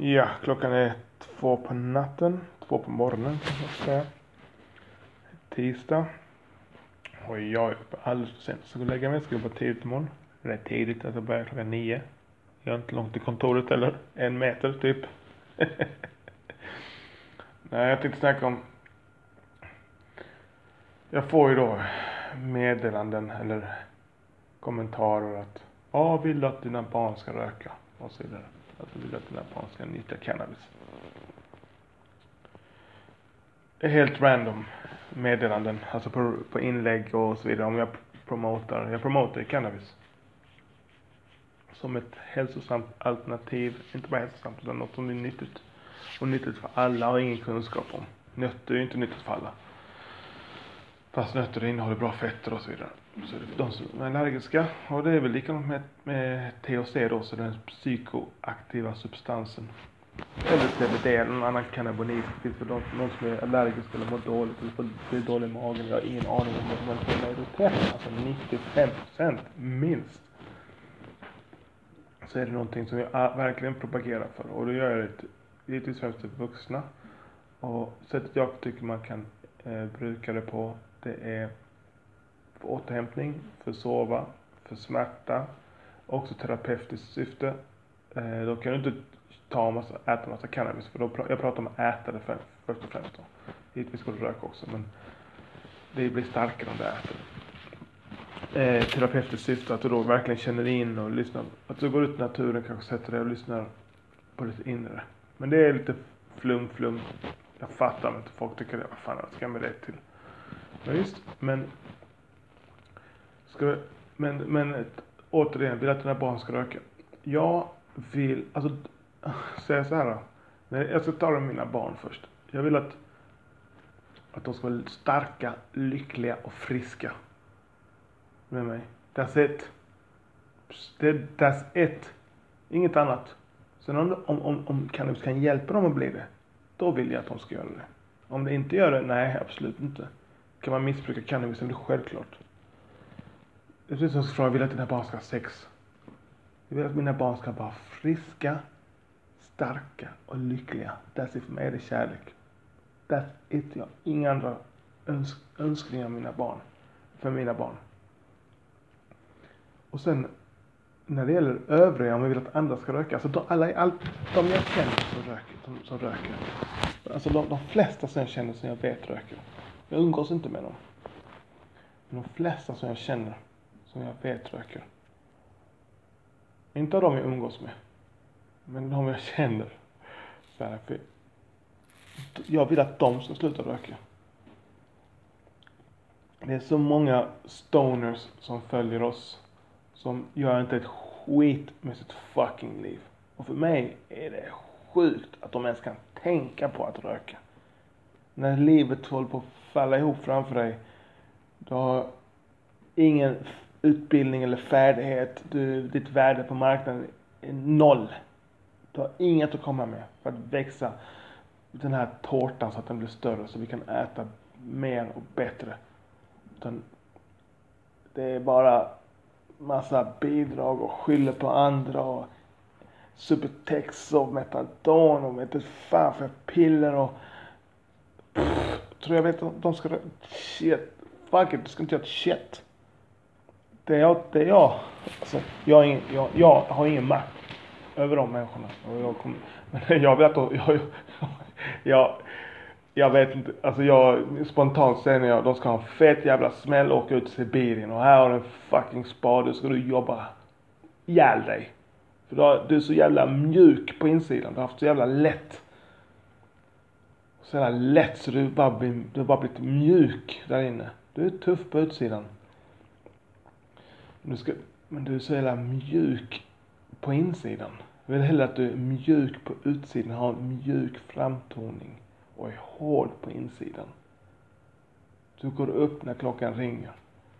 Ja, klockan är två på natten. Två på morgonen kan man säga. Tisdag. Och jag är uppe alldeles för sent. Så jag ska lägga mig. Ska jobba tidigt imorgon. Rätt tidigt. Alltså börjar klockan nio. Jag är inte långt till kontoret eller en meter typ. Nej, jag tänkte snacka om. Jag får ju då meddelanden eller kommentarer att. Ja, vill du att dina barn ska röka? Och så vidare. Alltså, att du vill att den barn ska nyttja cannabis. Helt random meddelanden. Alltså på, på inlägg och så vidare. Om jag promotar. Jag promotar cannabis. Som ett hälsosamt alternativ. Inte bara hälsosamt utan något som är nyttigt. Och nyttigt för alla har ingen kunskap om. Nötter är ju inte nyttigt för alla. Fast nötter innehåller bra fetter och så vidare. Så de som är allergiska. Och det är väl likadant med, med THC då, så den psykoaktiva substansen. Eller CBD eller någon annan cannabinoid. Det finns väl någon som är allergisk eller mår dåligt eller får blir dålig i magen. Jag har ingen aning om det. Men för majoriteten, alltså 95 procent minst. Så är det någonting som jag verkligen propagerar för. Och då gör jag det givetvis främst till vuxna. Och sättet jag tycker man kan eh, bruka det på det är för återhämtning, för sova, för smärta, också terapeutiskt syfte. Eh, då kan du inte ta massa, äta massa cannabis, för då, jag pratar om att äta det först och främst då. Givetvis går det röka också, men det blir starkare om du äter eh, terapeutiskt syfte, att du då verkligen känner in och lyssnar. Att du går ut i naturen, kanske sätter dig och lyssnar på ditt inre. Men det är lite flum, flum. Jag fattar inte folk tycker det. Vad fan ska jag med det till? Ja, visst, men Ska, men, men återigen, vill att dina barn ska röka? Jag vill, alltså, säga så här då. Jag ska ta det med mina barn först. Jag vill att, att de ska vara starka, lyckliga och friska. Med mig. That's it. That's it. Inget annat. Sen om, om, om, om cannabis kan hjälpa dem att bli det, då vill jag att de ska göra det. Om det inte gör det, nej absolut inte. Kan man missbruka cannabis, det är självklart. Det är precis som jag vill att mina barn ska ha sex. Jag vill att mina barn ska vara friska, starka och lyckliga. That's it, för mig är det kärlek. That's it. Jag har inga andra öns önskningar mina barn. För mina barn. Och sen när det gäller övriga, om vi vill att andra ska röka. Alltså de, alla, all, de jag känner som röker. Som, som röker. Alltså de, de flesta som jag känner som jag vet röker. Jag umgås inte med dem. Men de flesta som jag känner som jag vet röker. Inte av dem jag umgås med. Men de jag känner. Så här, jag vill att de ska sluta röka. Det är så många stoners som följer oss. Som gör inte ett skit med sitt fucking liv. Och för mig är det sjukt att de ens kan tänka på att röka. När livet håller på att falla ihop framför dig. Du har ingen utbildning eller färdighet. Du, ditt värde på marknaden är noll. Du har inget att komma med för att växa den här tårtan så att den blir större så vi kan äta mer och bättre. Utan det är bara massa bidrag och skyller på andra och Subutex och Metadon och vet fan för piller och pff, tror jag vet att de ska shit, fuck it, du ska inte göra ett shit det är jag, jag. Alltså, jag, ingen, jag, jag har ingen makt över de människorna. Jag, kommer, men jag vet att jag, jag, jag vet inte, alltså jag spontant säger jag, de ska ha en fet jävla smäll och åka ut till Sibirien och här har du en fucking spade ska du jobba ihjäl dig. För du, har, du är så jävla mjuk på insidan, du har haft så jävla lätt. Så jävla lätt så du bara, blir, du har bara blivit mjuk där inne. Du är tuff på utsidan. Du ska, men du är så jävla mjuk på insidan. Jag vill hellre att du är mjuk på utsidan, har en mjuk framtoning och är hård på insidan. Du går upp när klockan ringer.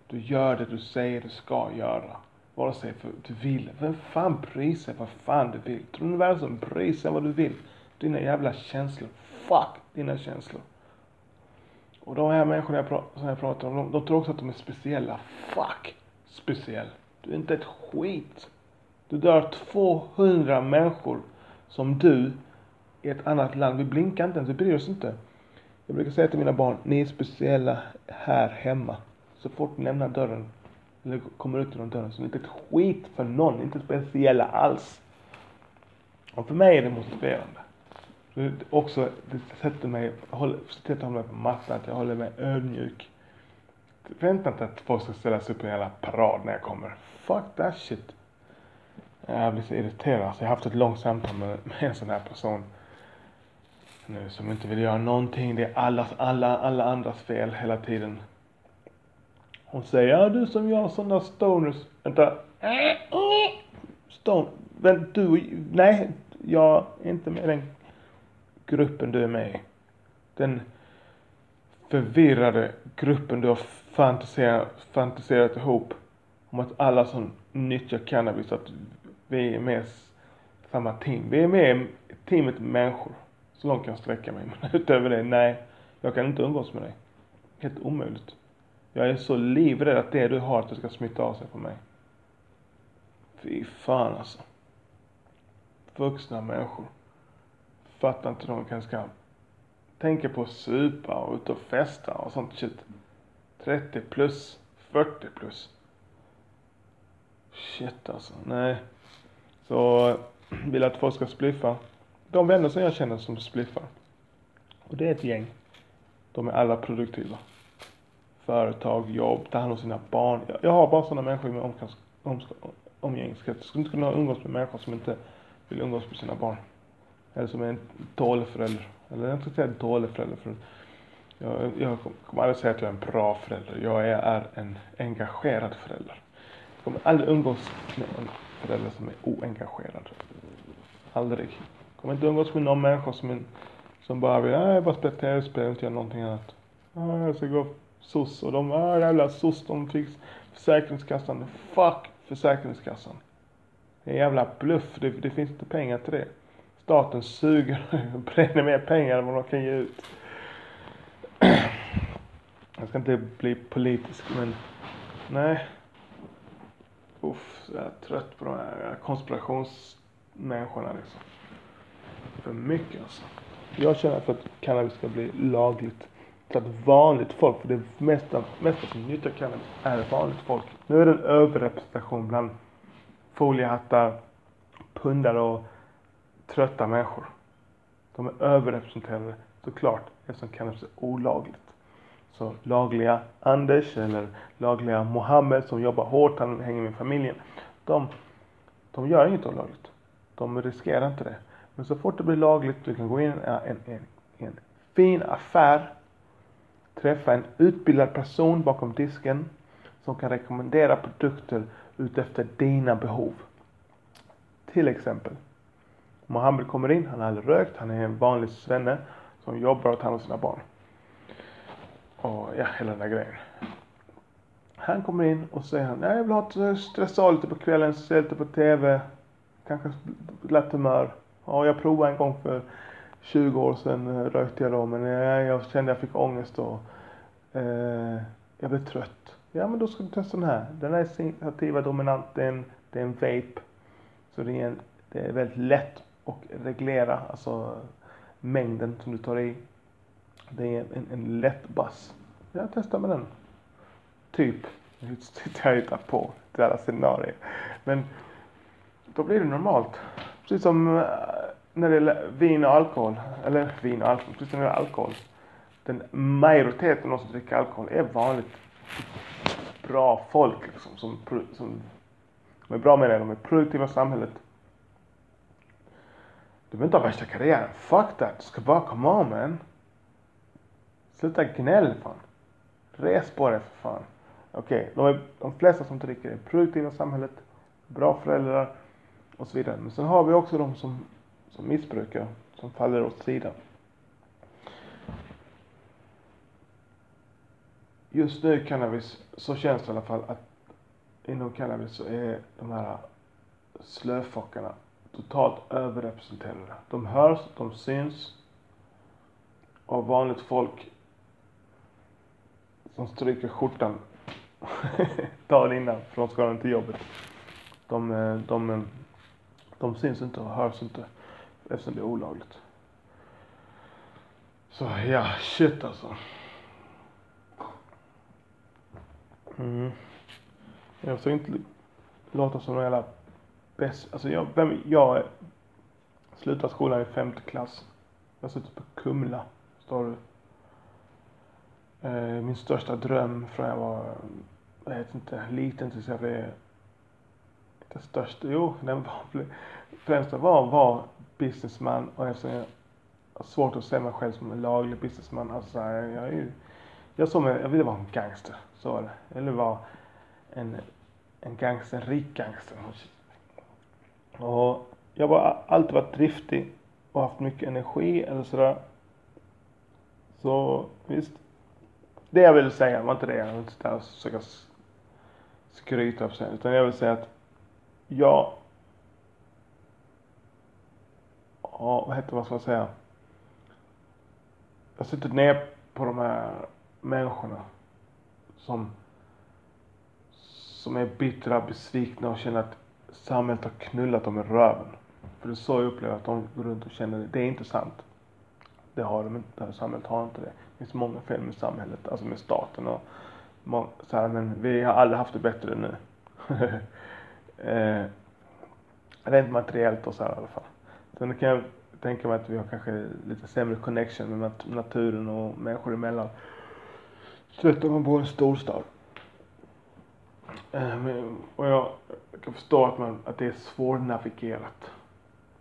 Du gör det du säger du ska göra. Vare sig för du vill. Vem fan bryr sig vad fan du vill? Tror universum bryr sig vad du vill? Dina jävla känslor. Fuck dina känslor. Och de här människorna jag som jag pratar om, de, de tror också att de är speciella. Fuck speciell. Du är inte ett skit. Du dör 200 människor som du i ett annat land. Vi blinkar inte ens, vi bryr oss inte. Jag brukar säga till mina barn, ni är speciella här hemma. Så fort ni lämnar dörren, eller kommer ut genom dörren, så är ni inte ett skit för någon, inte speciella alls. Och för mig är det motiverande. Det också, det sätter mig, håller, sätter mig på mattan, att jag håller mig ödmjuk. Vänta inte att folk ska ställa sig upp i en jävla parad när jag kommer. Fuck that shit. Jag blir så irriterad. Så jag har haft ett långt samtal med, med en sån här person nu som inte vill göra någonting. Det är allas, alla, alla andras fel hela tiden. Hon säger, ja du som gör sådana stoners. Vänta. Stone. Vänta, du, nej, jag är inte med i den gruppen du är med i. Den förvirrade gruppen du har fantiserat, fantiserat ihop om att alla som nyttjar cannabis, att vi är med samma team. Vi är med i teamet människor. Så långt kan jag sträcka mig. Men utöver det, nej. Jag kan inte umgås med dig. Helt omöjligt. Jag är så livrädd att det du har, att det ska smitta av sig på mig. Fy fan alltså. Vuxna människor. Fattar inte hur de kanske ska tänka på att supa och ut och festa och sånt shit. 30 plus, 40 plus. Shit alltså, nej. Så vill att folk ska spliffa. De vänner som jag känner som spliffar. Och det är ett gäng. De är alla produktiva. Företag, jobb, tar hand om sina barn. Jag, har bara sådana människor i min omkrets, om, umgängeskrets. Jag skulle inte kunna umgås med människor som inte vill umgås med sina barn. Eller som är en dålig förälder. Eller jag ska säga dålig förälder. För jag, jag kommer aldrig säga att jag är en bra förälder. Jag är, är en engagerad förälder. Jag kommer aldrig umgås med en förälder som är oengagerad. Aldrig. Jag kommer inte umgås med någon människa som, en, som bara vill, äh, nej, bara spela tv-spel och inte göra någonting annat. Äh, jag ska gå SOS och de, ah, jävla SOS, de fick Försäkringskassan. Fuck Försäkringskassan. Det är en jävla bluff. Det, det finns inte pengar till det. Staten suger och bränner mer pengar än vad de kan ge ut. Jag ska inte bli politisk men nej. Uff, jag är trött på de här konspirationsmänniskorna liksom. För mycket alltså. Jag känner för att cannabis ska bli lagligt. Så att vanligt folk, för det mesta, mesta som nyttjar cannabis är vanligt folk. Nu är det en överrepresentation bland foliehattar, pundare och trötta människor. De är överrepresenterade såklart eftersom cannabis är olagligt. Så lagliga Anders eller lagliga Mohammed som jobbar hårt, han hänger med familjen. De, de gör inget olagligt. De riskerar inte det. Men så fort det blir lagligt, du kan gå in i en, en, en fin affär, träffa en utbildad person bakom disken som kan rekommendera produkter utefter dina behov. Till exempel, Mohammed kommer in, han har aldrig rökt, han är en vanlig svenne som jobbar och tar hand om sina barn. Och ja, hela den där grejen. Han kommer in och säger han, jag vill ha ett stressal lite på kvällen, se lite på TV, kanske lätt humör. Ja, jag provade en gång för 20 år sedan eh, rökte jag då men eh, jag, jag kände jag fick ångest och eh, jag blev trött. Ja men då ska du testa den här. Den här är sensitiva dominanten, det är en, det är en vape. Så det är, en, det är väldigt lätt att reglera, alltså mängden som du tar i. Det är en, en lätt bass. Jag testar med den. Typ. Nu sitter jag hittar på det här scenarier. Men då blir det normalt. Precis som eh, när det gäller vin och alkohol. Eller vin och alkohol. Precis som när det gäller alkohol. Den majoriteten av de som dricker alkohol är vanligt bra folk liksom. Som, som, de är bra med det. De är produktiva i samhället. Du behöver inte ha värsta karriären. Fuck that. Du ska bara come on man. Sluta gnäll fan. Res på dig för fan. Okej, okay, de, de flesta som dricker är produktiva i samhället. Bra föräldrar och så vidare. Men sen har vi också de som, som missbrukar, som faller åt sidan. Just nu cannabis, så känns det i alla fall att inom cannabis så är de här slöfockarna totalt överrepresenterade. De hörs, de syns av vanligt folk som stryker skjortan dagen innan för de ska den till jobbet. De, eh, de, eh, de syns inte och hörs inte eftersom det är olagligt. Så ja, shit alltså. Mm. Jag ska inte låta som någon jävla bäst. Alltså jag, vem, jag slutade skolan i femte klass. Jag har suttit på Kumla. Står det. Eh, min största dröm från jag var, jag vet inte, liten tills jag blev, inte största, jo, den var, främsta var att vara businessman och eftersom jag har svårt att se mig själv som en laglig businessman, alltså så här, jag är ju, jag såg mig, jag ville vara en gangster, så var det. Jag ville vara en, en gangster, en rik gangster. Och jag har alltid varit driftig och haft mycket energi eller sådär. Så visst, det jag vill säga var inte det, jag vill inte där och försöka skryta på sig, utan jag vill säga att jag ja, vad heter vad ska jag säga? Jag har suttit ner på de här människorna som som är bittra, besvikna och känner att samhället har knullat dem i röven. För det är så jag upplever att de går runt och känner det. Det är inte sant. Det har de inte. Samhället har inte det. Det finns många fel med samhället, alltså med staten och så här, men vi har aldrig haft det bättre nu. eh, rent materiellt och så här i alla fall. Sen kan jag tänka mig att vi har kanske lite sämre connection med naturen och människor emellan. Särskilt om man bor i en storstad. Eh, och jag kan förstå att, man, att det är svårnavigerat.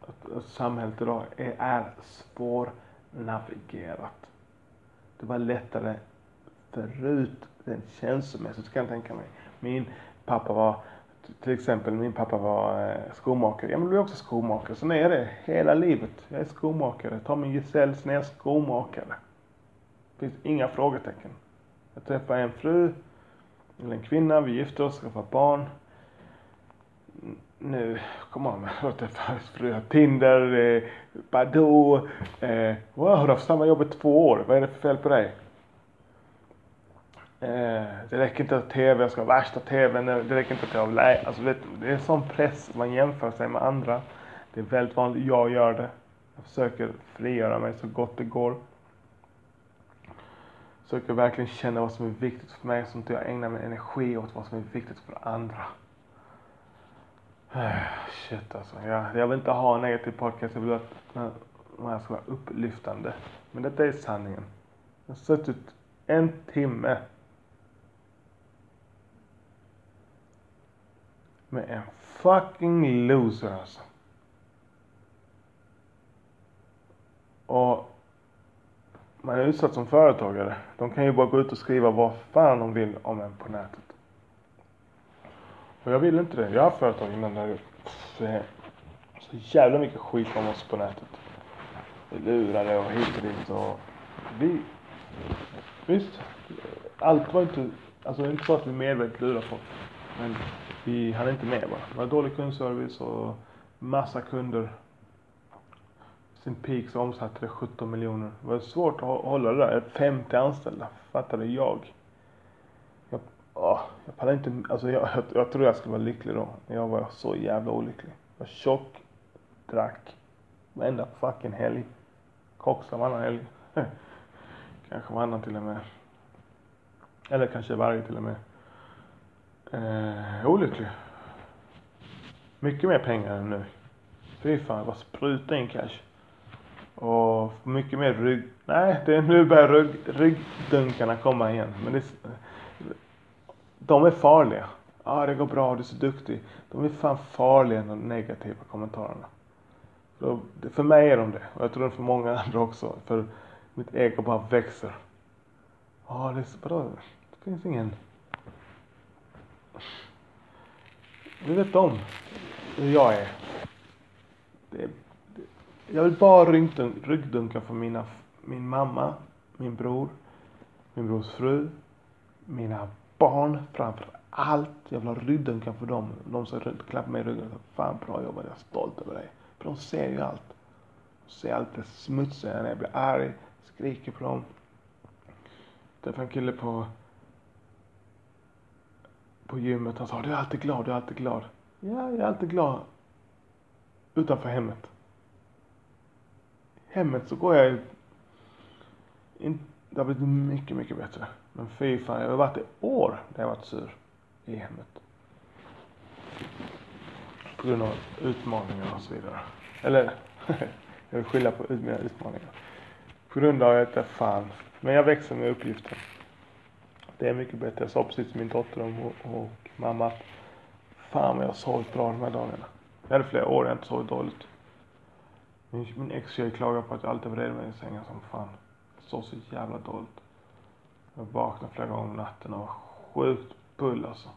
Att, att samhället idag är, är Navigerat. Det var lättare förut, rent känslomässigt kan jag tänka mig. Min pappa var, till exempel min pappa var eh, skomakare. Ja men du är också skomakare. Så är det hela livet. Jag är skomakare. Ta min gesäll, sen är skomakare. Det finns inga frågetecken. Jag träffar en fru, eller en kvinna, vi gifter oss, skaffar barn. Nu, kom on, vad träffar fru, Tinder, eh, Badoo. Eh, wow, har du haft samma jobb i två år? Vad är det för fel på dig? Eh, det räcker inte att TV, jag ska ha värsta TVn, det räcker inte att jag har alltså vet, Det är sån press, man jämför sig med andra. Det är väldigt vanligt, jag gör det. Jag försöker frigöra mig så gott det går. Försöker verkligen känna vad som är viktigt för mig så att jag ägnar min energi åt vad som är viktigt för andra. Äh, shit alltså. Jag, jag vill inte ha en negativ podcast. Jag vill att den här ska vara upplyftande. Men detta är sanningen. Jag har suttit en timme med en fucking loser alltså. Och man är utsatt som företagare. De kan ju bara gå ut och skriva vad fan de vill om en på nätet. Och jag vill inte det. Jag har företag innan där det så jävla mycket skit om oss på nätet. Vi lurade och hit och dit och vi, visst, allt var inte, alltså det är inte så att vi medvetet lurar folk. Men vi hade inte med bara. Det var dålig kundservice och massa kunder. Sin peak så omsatte det 17 miljoner. Det var svårt att hålla det där. 50 anställda, fattade jag. Jag, åh, jag pallar inte, alltså jag, jag, jag tror jag skulle vara lycklig då. Men jag var så jävla olycklig. Jag var tjock, drack varenda fucking helg. Koksade varannan helg. kanske varannan till och med. Eller kanske varje till och med. Eh, olycklig. Mycket mer pengar än nu. Fy fan, vad spruta in cash. Och mycket mer rygg... Nej, det är nu börjar rygg, ryggdunkarna komma igen. Men det, de är farliga. Ja, ah, det går bra, du är så duktig. De är fan farliga, de negativa kommentarerna. För, för mig är de det. Och jag tror det är för många andra också. För mitt ego bara växer. Ja, ah, det är så bra. Det finns ingen... Du vet om hur jag är. Det är jag vill bara ryggdunka för mina, min mamma, min bror, min brors fru, mina barn framför allt. Jag vill ha ryggdunkan för dem. De som klappar mig i ryggen. Fan bra jobbat, jag är stolt över dig. För de ser ju allt. De ser allt det smutsiga när jag blir arg, skriker på dem. Träffade en kille på på gymmet. Han sa, du är alltid glad, du är alltid glad. Ja, jag är alltid glad utanför hemmet hemmet så går jag in, det har blivit mycket, mycket bättre. Men fy fan, jag har varit i år där jag varit sur i hemmet. På grund av utmaningar och så vidare. Eller, jag vill skylla på mina utmaningar. På grund av att jag fan. Men jag växer med uppgiften. Det är mycket bättre. Jag sa precis till min dotter och, och mamma att fan vad jag har sovit bra de här dagarna. Jag hade flera år jag inte sovit dåligt. Min, min ex-tjej klagar på att jag alltid vred mig i sängen som fan. Jag sov så jävla dåligt. Jag vaknade flera gånger om natten och var sjukt bull alltså.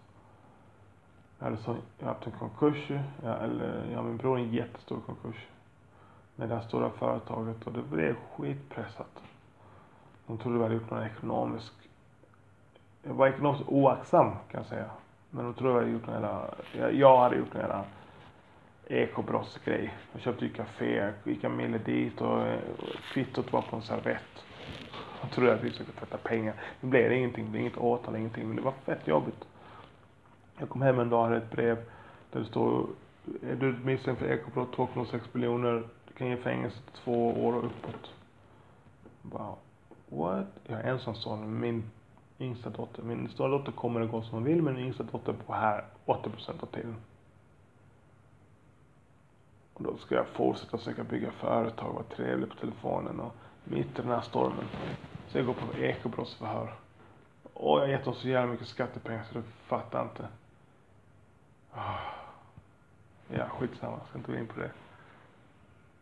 Jag hade så, jag hade haft en konkurs ju. Jag, eller, jag min bror en jättestor konkurs. Med det här stora företaget och det blev skitpressat. De trodde vi hade gjort någon ekonomisk jag var ekonomiskt oaktsam kan jag säga. Men de trodde vi hade gjort någon jävla, jag hade gjort någon jävla ekobrottsgrej. Jag köpte ju café, gick en mille dit eh, och kvittot var på en servett. Jag trodde att vi skulle tvätta pengar. Nu blev det ingenting, det är inget åtal, ingenting. Men det var fett jobbigt. Jag kom hem en dag och hade ett brev där det står är du misstänkt för ekobrott 2,6 miljoner. Du kan ge fängelse två år och uppåt. Bara, what? Jag är ensamstående. med Min yngsta dotter. Min stora dotter kommer och går som hon vill, men min yngsta dotter bor här 80% av tiden. Och då ska jag fortsätta försöka bygga företag, vara trevlig på telefonen och mitt i den här stormen. Så jag går på ekobrottsförhör. Och jag har gett dem så jävla mycket skattepengar så du fattar inte. Ah. Ja, skitsamma. Jag ska inte gå in på det.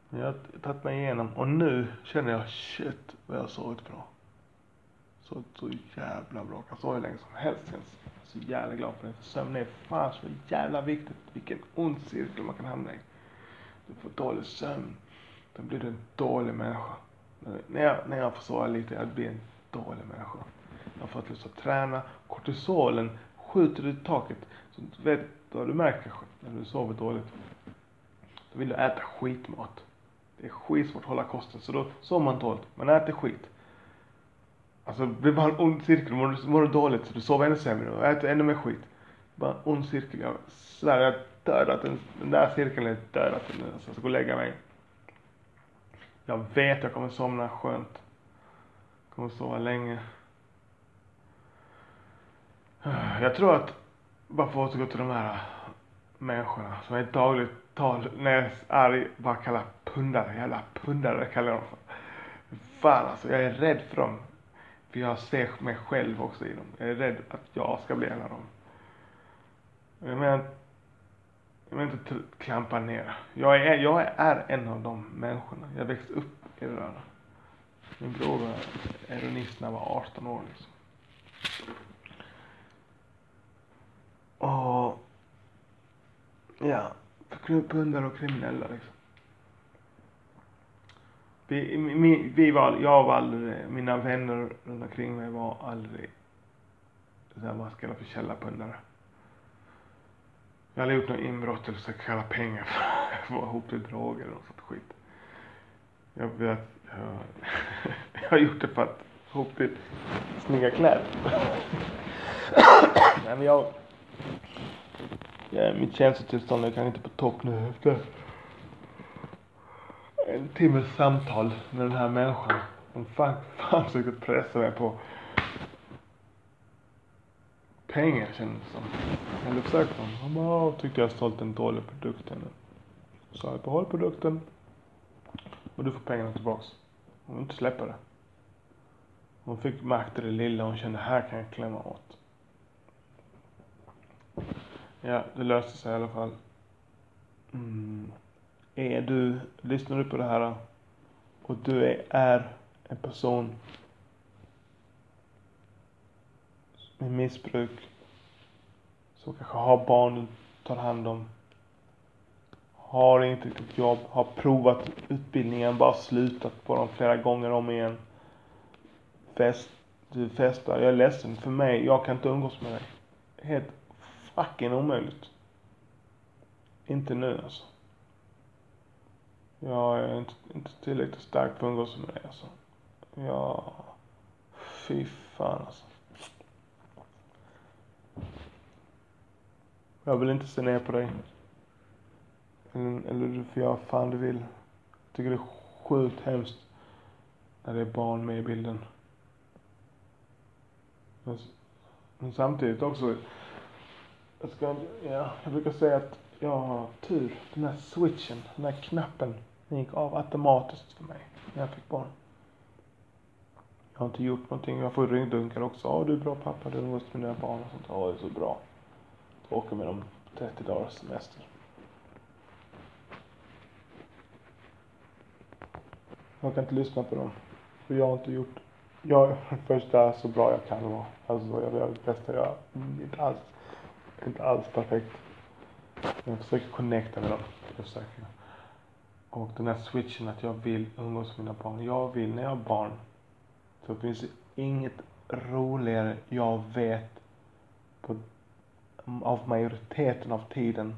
Men jag har tagit mig igenom och nu känner jag shit vad jag har sovit bra. Så, så jävla bra. Jag sov hur länge som helst Jag är Så jävla glad för det. För sömn är fan så jävla viktigt. Vilken ond cirkel man kan hamna i. Du får dålig sömn. Då blir du en dålig människa. När jag, när jag får sova lite, jag blir en dålig människa. Jag har fått lust att träna. Kortisolen skjuter i taket. Så du vet vad du märker när du sover dåligt. Då vill du äta skitmat. Det är skitsvårt att hålla kosten. Så då sover man dåligt. Man äter skit. Alltså det blir bara en ond cirkel. Mår du, mår du dåligt så du sover ännu sämre och äter ännu mer skit. Bara en ond cirkel. Jag svär, jag dödat den. Den där cirkeln är dödat nu. Alltså, jag ska gå och lägga mig. Jag vet jag kommer somna skönt. Jag kommer sova länge. Jag tror att, bara för att återgå till de här människorna som är dagligt tal, när jag är arg, bara kallar pundare, jävla pundare kallar jag dem för. Fan alltså, jag är rädd för dem. För jag ser mig själv också i dem. Jag är rädd att jag ska bli en av dem. Jag menar, jag vill inte klampa ner. Jag är, jag är en av de människorna. Jag växte upp i det där. Min bror var eronist när jag var 18 år liksom. Och ja, pundare och kriminella liksom. Vi, mi, vi var, jag var aldrig, mina vänner runt omkring mig var aldrig, vad ska jag för källarpundare. Jag hade gjort något inbrott eller försökt stjäla pengar för att få ihop till droger något sånt skit. Jag vet, jag, jag har gjort det för att få ihop till snygga kläder. Nej men jag, jag mitt känslotillstånd är kanske inte på topp nu efter en timmes samtal med den här människan. Som fan, fan försökte pressa mig på pengar kändes det som. Eller försökte hon. Han bara, tyckte jag sålt en dålig produkt henne. Så sa jag, behåll produkten. Och du får pengarna tillbaks. Hon vill inte släppa det. Hon fick märkte det lilla hon kände, här kan jag klämma åt. Ja, det löste sig i alla fall. Mm är du, lyssnar du på det här och du är, är en person med missbruk som kanske har barn du tar hand om har inte riktigt jobb, har provat utbildningen, bara slutat på dem flera gånger om igen. Fest, du festar, jag är ledsen för mig, jag kan inte umgås med dig. Helt fucking omöjligt. Inte nu alltså. Jag är inte, inte tillräckligt stark för att umgås med dig alltså. Ja, fy fan alltså. Jag vill inte se ner på dig. Eller, eller du får göra fan du vill. Jag tycker det är sjukt hemskt. när det är barn med i bilden. Men, men samtidigt också, jag, ska, ja, jag brukar säga att jag har tur. Den här switchen, den här knappen, den gick av automatiskt för mig när jag fick barn. Jag har inte gjort någonting. Jag får ryggdunkar också. Ja, du är bra pappa, du umgås med dina barn och sånt. Ja, det är så bra. Åka åker med dem 30 dagars semester. Jag kan inte lyssna på dem. För jag har inte gjort, jag är första så bra jag kan vara. Alltså jag gör det bästa jag, inte alls, inte alls perfekt. Jag försöker connecta med dem. Jag försöker. Och den här switchen att jag vill umgås med mina barn. Jag vill när jag har barn. Så finns det inget roligare jag vet på, av majoriteten av tiden.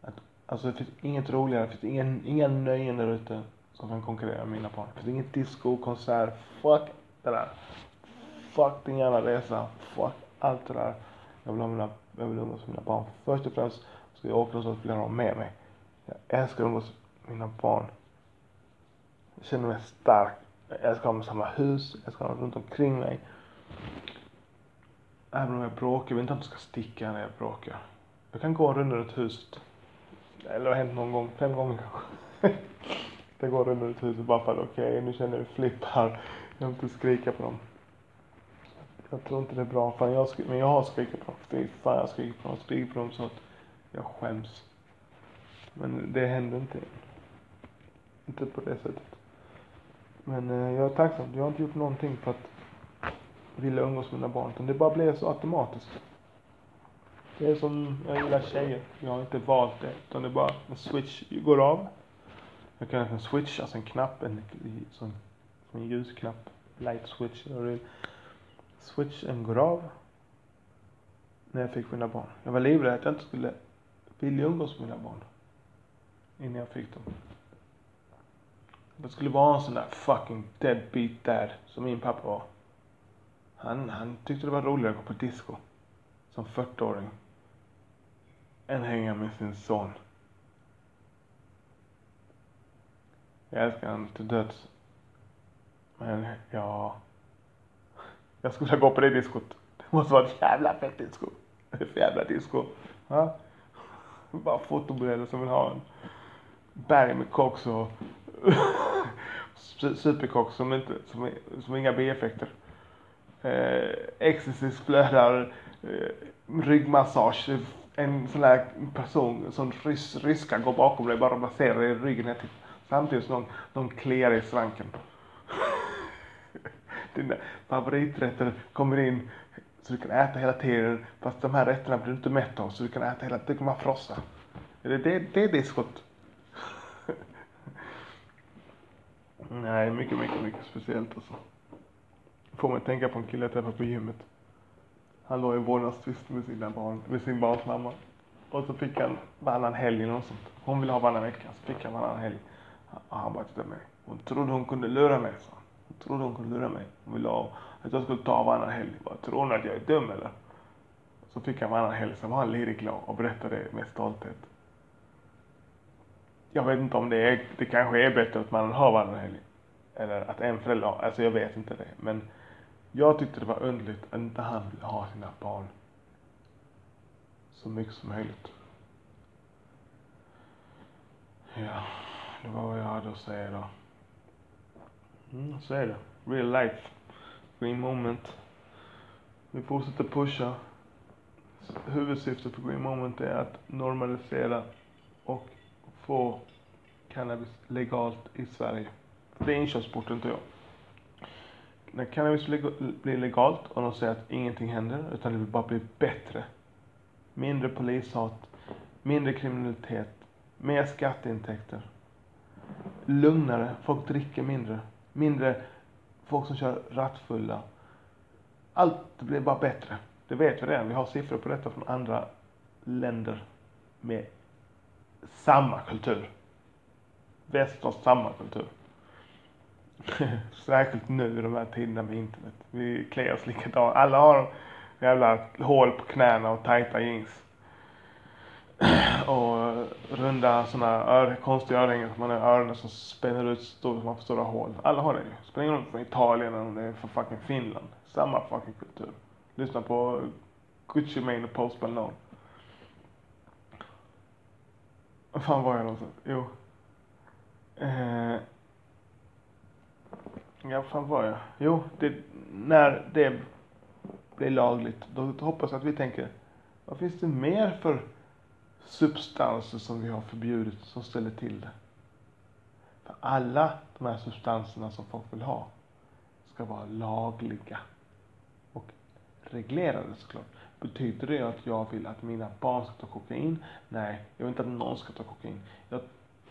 Att, alltså det finns inget roligare, det finns ingen, inga nöjen där ute som kan konkurrera med mina barn. Det finns inget disco, konsert, fuck det där. Fuck din jävla resa, fuck allt det där. Jag vill ha mina, jag vill umgås med mina barn. Först och främst ska jag åka någonstans vill ha dem med mig. Jag älskar att umgås med mina barn. Jag känner mig stark. Jag älskar att ha dem i samma hus, jag älskar att ha dem runt omkring mig. Även om jag bråkar, jag vill inte att de ska sticka när jag bråkar. Jag kan gå runt runt huset. Eller det har hänt någon gång, fem gånger kanske. Jag går runt runt huset bara för att okej, okay, nu känner jag flipp här. Jag vill inte skrika på dem. Jag tror inte det är bra. Fan, jag skri- men jag har skrikit på dem. Fy fan jag skriker på dem. Jag skriker på dem så att jag skäms. Men det händer inte. Inte på det sättet. Men eh, jag är tacksam. Jag har inte gjort någonting för att ville umgås med mina barn. Utan det bara blev så automatiskt. Det är som, jag gillar tjejer. Jag har inte valt det. Utan det är bara en switch går av. Jag kan en switch, alltså en knapp, en en, en ljusknapp. Light switch eller vill. Switchen går av. När jag fick mina barn. Jag var livrädd att jag inte skulle vilja umgås med mina barn. Innan jag fick dem. Det skulle vara en sån där fucking deadbeat dad som min pappa var. Han, han tyckte det var roligare att gå på disco. Som 40-åring. Än hänga med sin son. Jag älskar honom till döds. Men ja. Jag skulle vilja gå på det diskot. Det måste vara ett jävla fett disco. Ett jävla disco. Ja. Bara fotobrädor som vill ha en berg med koks och superkoks som inte, som, som är inga bieffekter. Eh, Ecstasy flödar, eh, ryggmassage, en sån där person, som rys, ryska går bakom dig bara masserar dig i ryggen. typ, samtidigt som någon, någon kliar i svanken. Dina favoriträtter kommer in så du kan äta hela tiden fast de här rätterna blir du inte mätt av så du kan äta hela tiden. Du kan bara frossa. Är det det, det är diskot? Nej, mycket, mycket, mycket speciellt alltså. Får mig tänka på en kille jag träffade på gymmet. Han låg i vårdnadstvist med sina barn, med sin barns mamma. Och så fick han varannan helg eller något sånt. Hon ville ha varannan vecka, så fick han varannan helg. Och han bara tittade mig. Hon trodde hon kunde lura mig, sa han. Hon trodde hon kunde lura mig. Hon ville ha, att jag skulle ta varannan helg. Jag bara, tror hon att jag är dum eller? Så fick han varannan helg, så var han lirig glad och berättade med stolthet. Jag vet inte om det är, det kanske är bättre att man har varannan helg. Eller att en förälder har, alltså jag vet inte det. Men jag tyckte det var underligt att inte han ville ha sina barn så mycket som möjligt. Ja, det var vad jag hade att säga då. Mm, så är det. Real life. Green moment. Vi fortsätter pusha. Huvudsyftet för Green moment är att normalisera och få cannabis legalt i Sverige. Det är inkörsporten till jag. När cannabis blir legalt och de säger att ingenting händer utan det bara blir bättre. Mindre polishat, mindre kriminalitet, mer skatteintäkter. Lugnare, folk dricker mindre. Mindre folk som kör rattfulla. Allt blir bara bättre. Det vet vi redan. Vi har siffror på detta från andra länder med samma kultur. Väst har samma kultur. Särskilt nu i de här tiderna med internet. Vi klär oss likadant. Alla har jävla hål på knäna och tajta jeans. och runda sådana ör, konstiga örhängen som man har öronen som spänner ut stor, man får stora hål. Alla har det ju. Spelar ingen roll från Italien eller om det är från fucking Finland. Samma fucking kultur. Lyssna på Gucci Mane och Post Malone. Vad fan var jag någonstans? Jo. Eh. Ja, fan var jag? Jo, det, när det blir lagligt, då hoppas jag att vi tänker, vad finns det mer för substanser som vi har förbjudit som ställer till det? För alla de här substanserna som folk vill ha ska vara lagliga och reglerade såklart. Betyder det att jag vill att mina barn ska ta kokain? Nej, jag vill inte att någon ska ta kokain. Jag,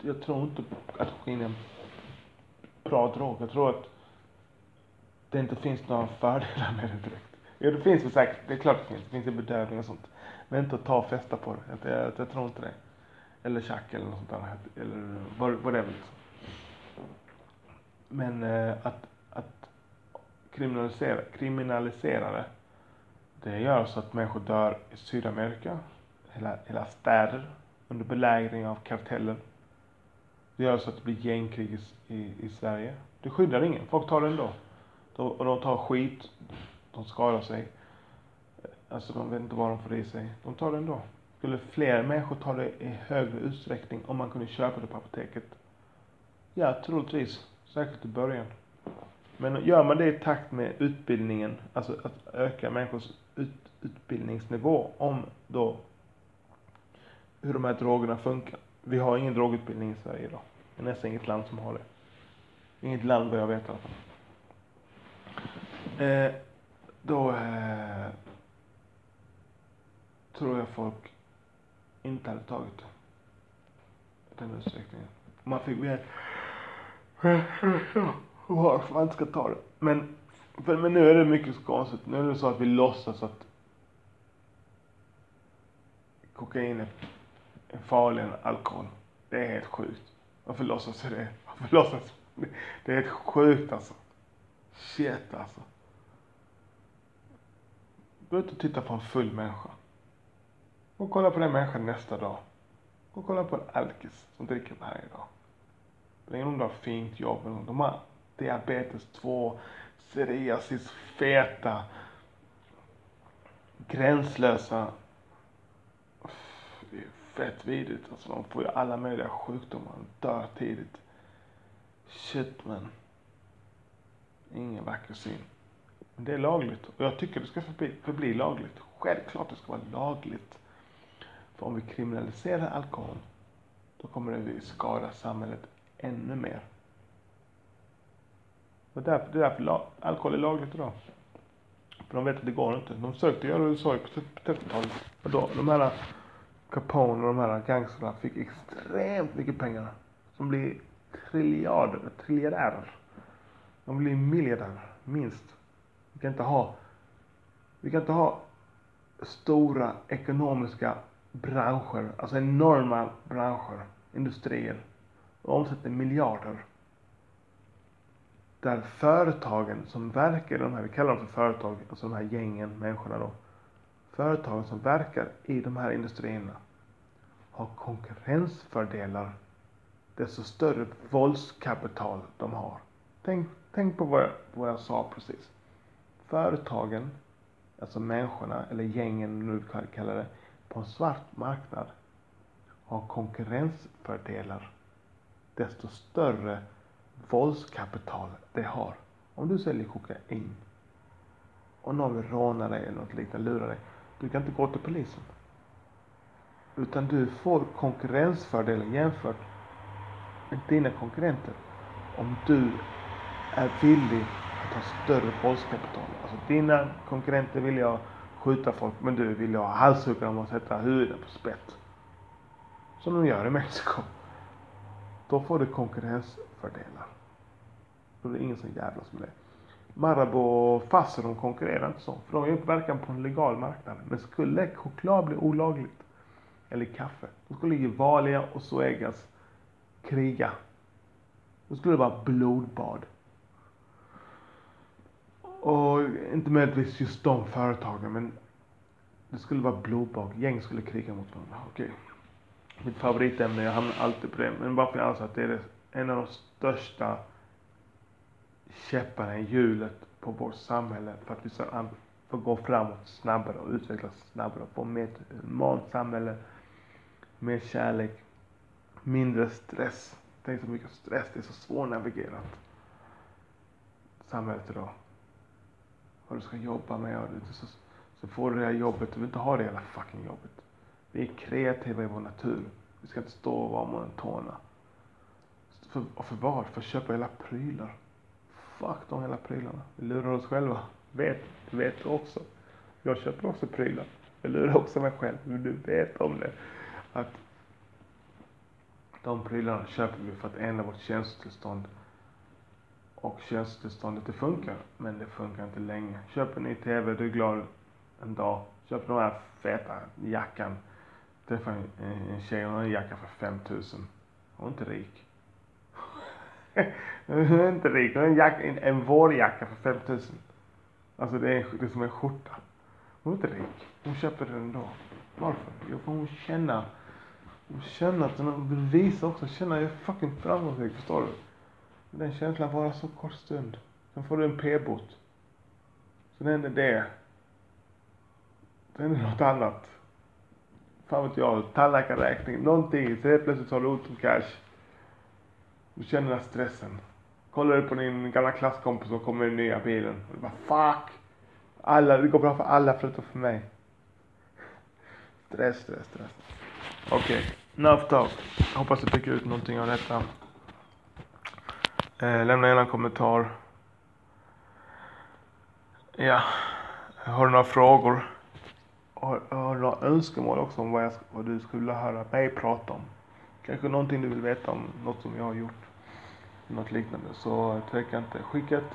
jag tror inte att kokain är en bra drog. Jag tror att det inte finns några fördelar med det direkt. Jo, det finns det säkert. Det är klart det finns. Det finns ju bedövning och sånt. Men inte att ta och festa på det. Jag, jag, jag tror inte det. Eller tjack eller något sånt där. Eller vad, vad det är liksom. Men eh, att, att kriminalisera, kriminalisera det det gör så att människor dör i Sydamerika, hela, hela städer under belägring av karteller. Det gör så att det blir gängkrig i, i, Sverige. Det skyddar ingen, folk tar det ändå. De, och de tar skit, de skadar sig. Alltså de vet inte vad de får i sig. De tar det ändå. Skulle fler människor ta det i högre utsträckning om man kunde köpa det på apoteket? Ja, troligtvis. Säkert i början. Men gör man det i takt med utbildningen, alltså att öka människors ut, utbildningsnivå om då hur de här drogerna funkar. Vi har ingen drogutbildning i Sverige idag. Det är nästan inget land som har det. Inget land vad jag vet i alla fall. Eh, då eh, tror jag folk inte hade tagit den utsträckningen. Man fick mer varför man inte ska ta det. Men för, men nu är det mycket konstigt. Nu är det så att vi låtsas att kokain är farligare än alkohol. Det är helt sjukt. Varför låtsas vi det? Varför låtsas Det är helt sjukt alltså. Shit alltså. Gå ut och titta på en full människa. Gå och kolla på den människan nästa dag. Gå och kolla på en alkis som dricker varje dag. Det är ingen om du har fint jobb eller De har diabetes 2, psoriasis, feta, gränslösa. Det är fett vidrigt. Alltså de får ju alla möjliga sjukdomar. De dör tidigt. Shit man. Ingen vacker syn. Men det är lagligt. Och jag tycker det ska förbli, förbli lagligt. Självklart det ska vara lagligt. För om vi kriminaliserar alkohol, då kommer det skada samhället ännu mer. Och därför, det är därför alkohol är lagligt idag. För de vet att det går inte. De försökte göra det i USA på 30-talet. Och då, de här Capone och de här gangstrarna fick extremt mycket pengar. Som blir triljarder, triljardärer. De blir miljardärer, minst. Vi kan inte ha, vi kan inte ha stora ekonomiska branscher, alltså enorma branscher, industrier, och omsätter miljarder där företagen som verkar i de här, vi kallar dem för företag, alltså de här gängen, människorna då. Företagen som verkar i de här industrierna har konkurrensfördelar desto större våldskapital de har. Tänk, tänk på vad jag, vad jag sa precis. Företagen, alltså människorna, eller gängen nu kallar det, på en svart marknad har konkurrensfördelar desto större våldskapital det har. Om du säljer kokain och någon vill råna dig eller något liknande, lura dig. Du kan inte gå till polisen. Utan du får konkurrensfördelar jämfört med dina konkurrenter. Om du är villig att ha större våldskapital. Alltså dina konkurrenter vill jag skjuta folk, men du vill ha halshugga dem och sätta huvudet på spett. Som de gör i Mexiko. Då får du konkurrensfördelar. Då är det ingen som jävlas med det. Marabou och Fazer de konkurrerar inte så. För de är ju verkan på en legal marknad. Men skulle choklad bli olagligt, eller kaffe, då skulle Gevalia och Zoegas kriga. Då skulle det vara blodbad. Och inte möjligtvis just de företagen, men det skulle vara blodbad. Gäng skulle kriga mot varandra. Okej. mitt favoritämne, jag hamnar alltid på det. Men bara för jag anser att det är en av de största käpparna i hjulet på vårt samhälle för att vi ska få gå framåt snabbare och utvecklas snabbare och få mer ett humant samhälle, mer kärlek, mindre stress. Tänk så mycket stress, det är så svårnavigerat. Samhället idag. Vad du ska jobba med och så, så får du det här jobbet, du vill inte ha det hela fucking jobbet. Vi är kreativa i vår natur. Vi ska inte stå och vara monotona. För, och för vad? För att köpa hela prylar. Fuck de hela prylarna. Vi lurar oss själva. Vet, du vet du också. Jag köper också prylar. Jag lurar också mig själv. Men du vet om det. Att de prylarna köper vi för att ändra vårt känslotillstånd. Och könstillståndet det funkar. Men det funkar inte länge. Köp en ny TV, du är glad en dag. Köp den här feta jackan. Träffa en, en tjej, hon har en jacka för 5000. Hon är inte rik. hon är inte rik. Hon har en, jacka, en, en vårjacka för 5000. Alltså det är, det är som en skjorta. Hon är inte rik. Hon köper den ändå. Varför? Jo, för hon känner, hon känner att hon vill visa också, känner jag är fucking framgångsrik, förstår du? Den känslan varar så kort stund. Sen får du en p-bot. Sen händer det. Sen händer något annat. Fan vet jag, tandläkarräkning, någonting. Sen helt plötsligt har du ont om cash. Du känner den här stressen. Kollar du på din gamla klasskompis som kommer i den nya bilen. Och du bara fuck. Alla, det går bra för alla förutom för mig. Stress, stress, stress. Okej, okay. enough talk. Hoppas du fick ut någonting av detta. Eh, lämna gärna en kommentar. Ja, har du några frågor? Har, har du några önskemål också om vad, jag, vad du skulle vilja höra mig prata om? Kanske någonting du vill veta om något som jag har gjort. Något liknande. Så tveka inte. Skicka ett,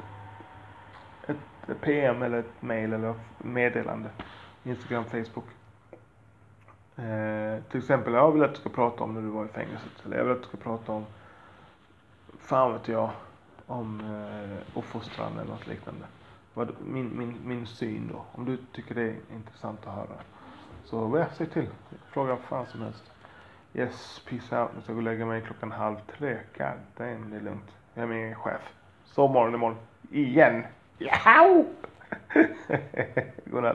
ett PM eller ett mail eller meddelande. Instagram, Facebook. Eh, till exempel, jag vill att du ska prata om när du var i fängelset. Eller jag vill att du ska prata om, fan vet jag, om eh, uppfostran eller något liknande. Vad, min, min, min syn då. Om du tycker det är intressant att höra. Så ja, säg till. Fråga vad fan som helst. Yes, peace out. Nu ska jag gå och lägga mig klockan halv tre. God damn, det är lugnt. Jag är min chef. Sov morgon imorgon. Igen. Jaha! Godnatt.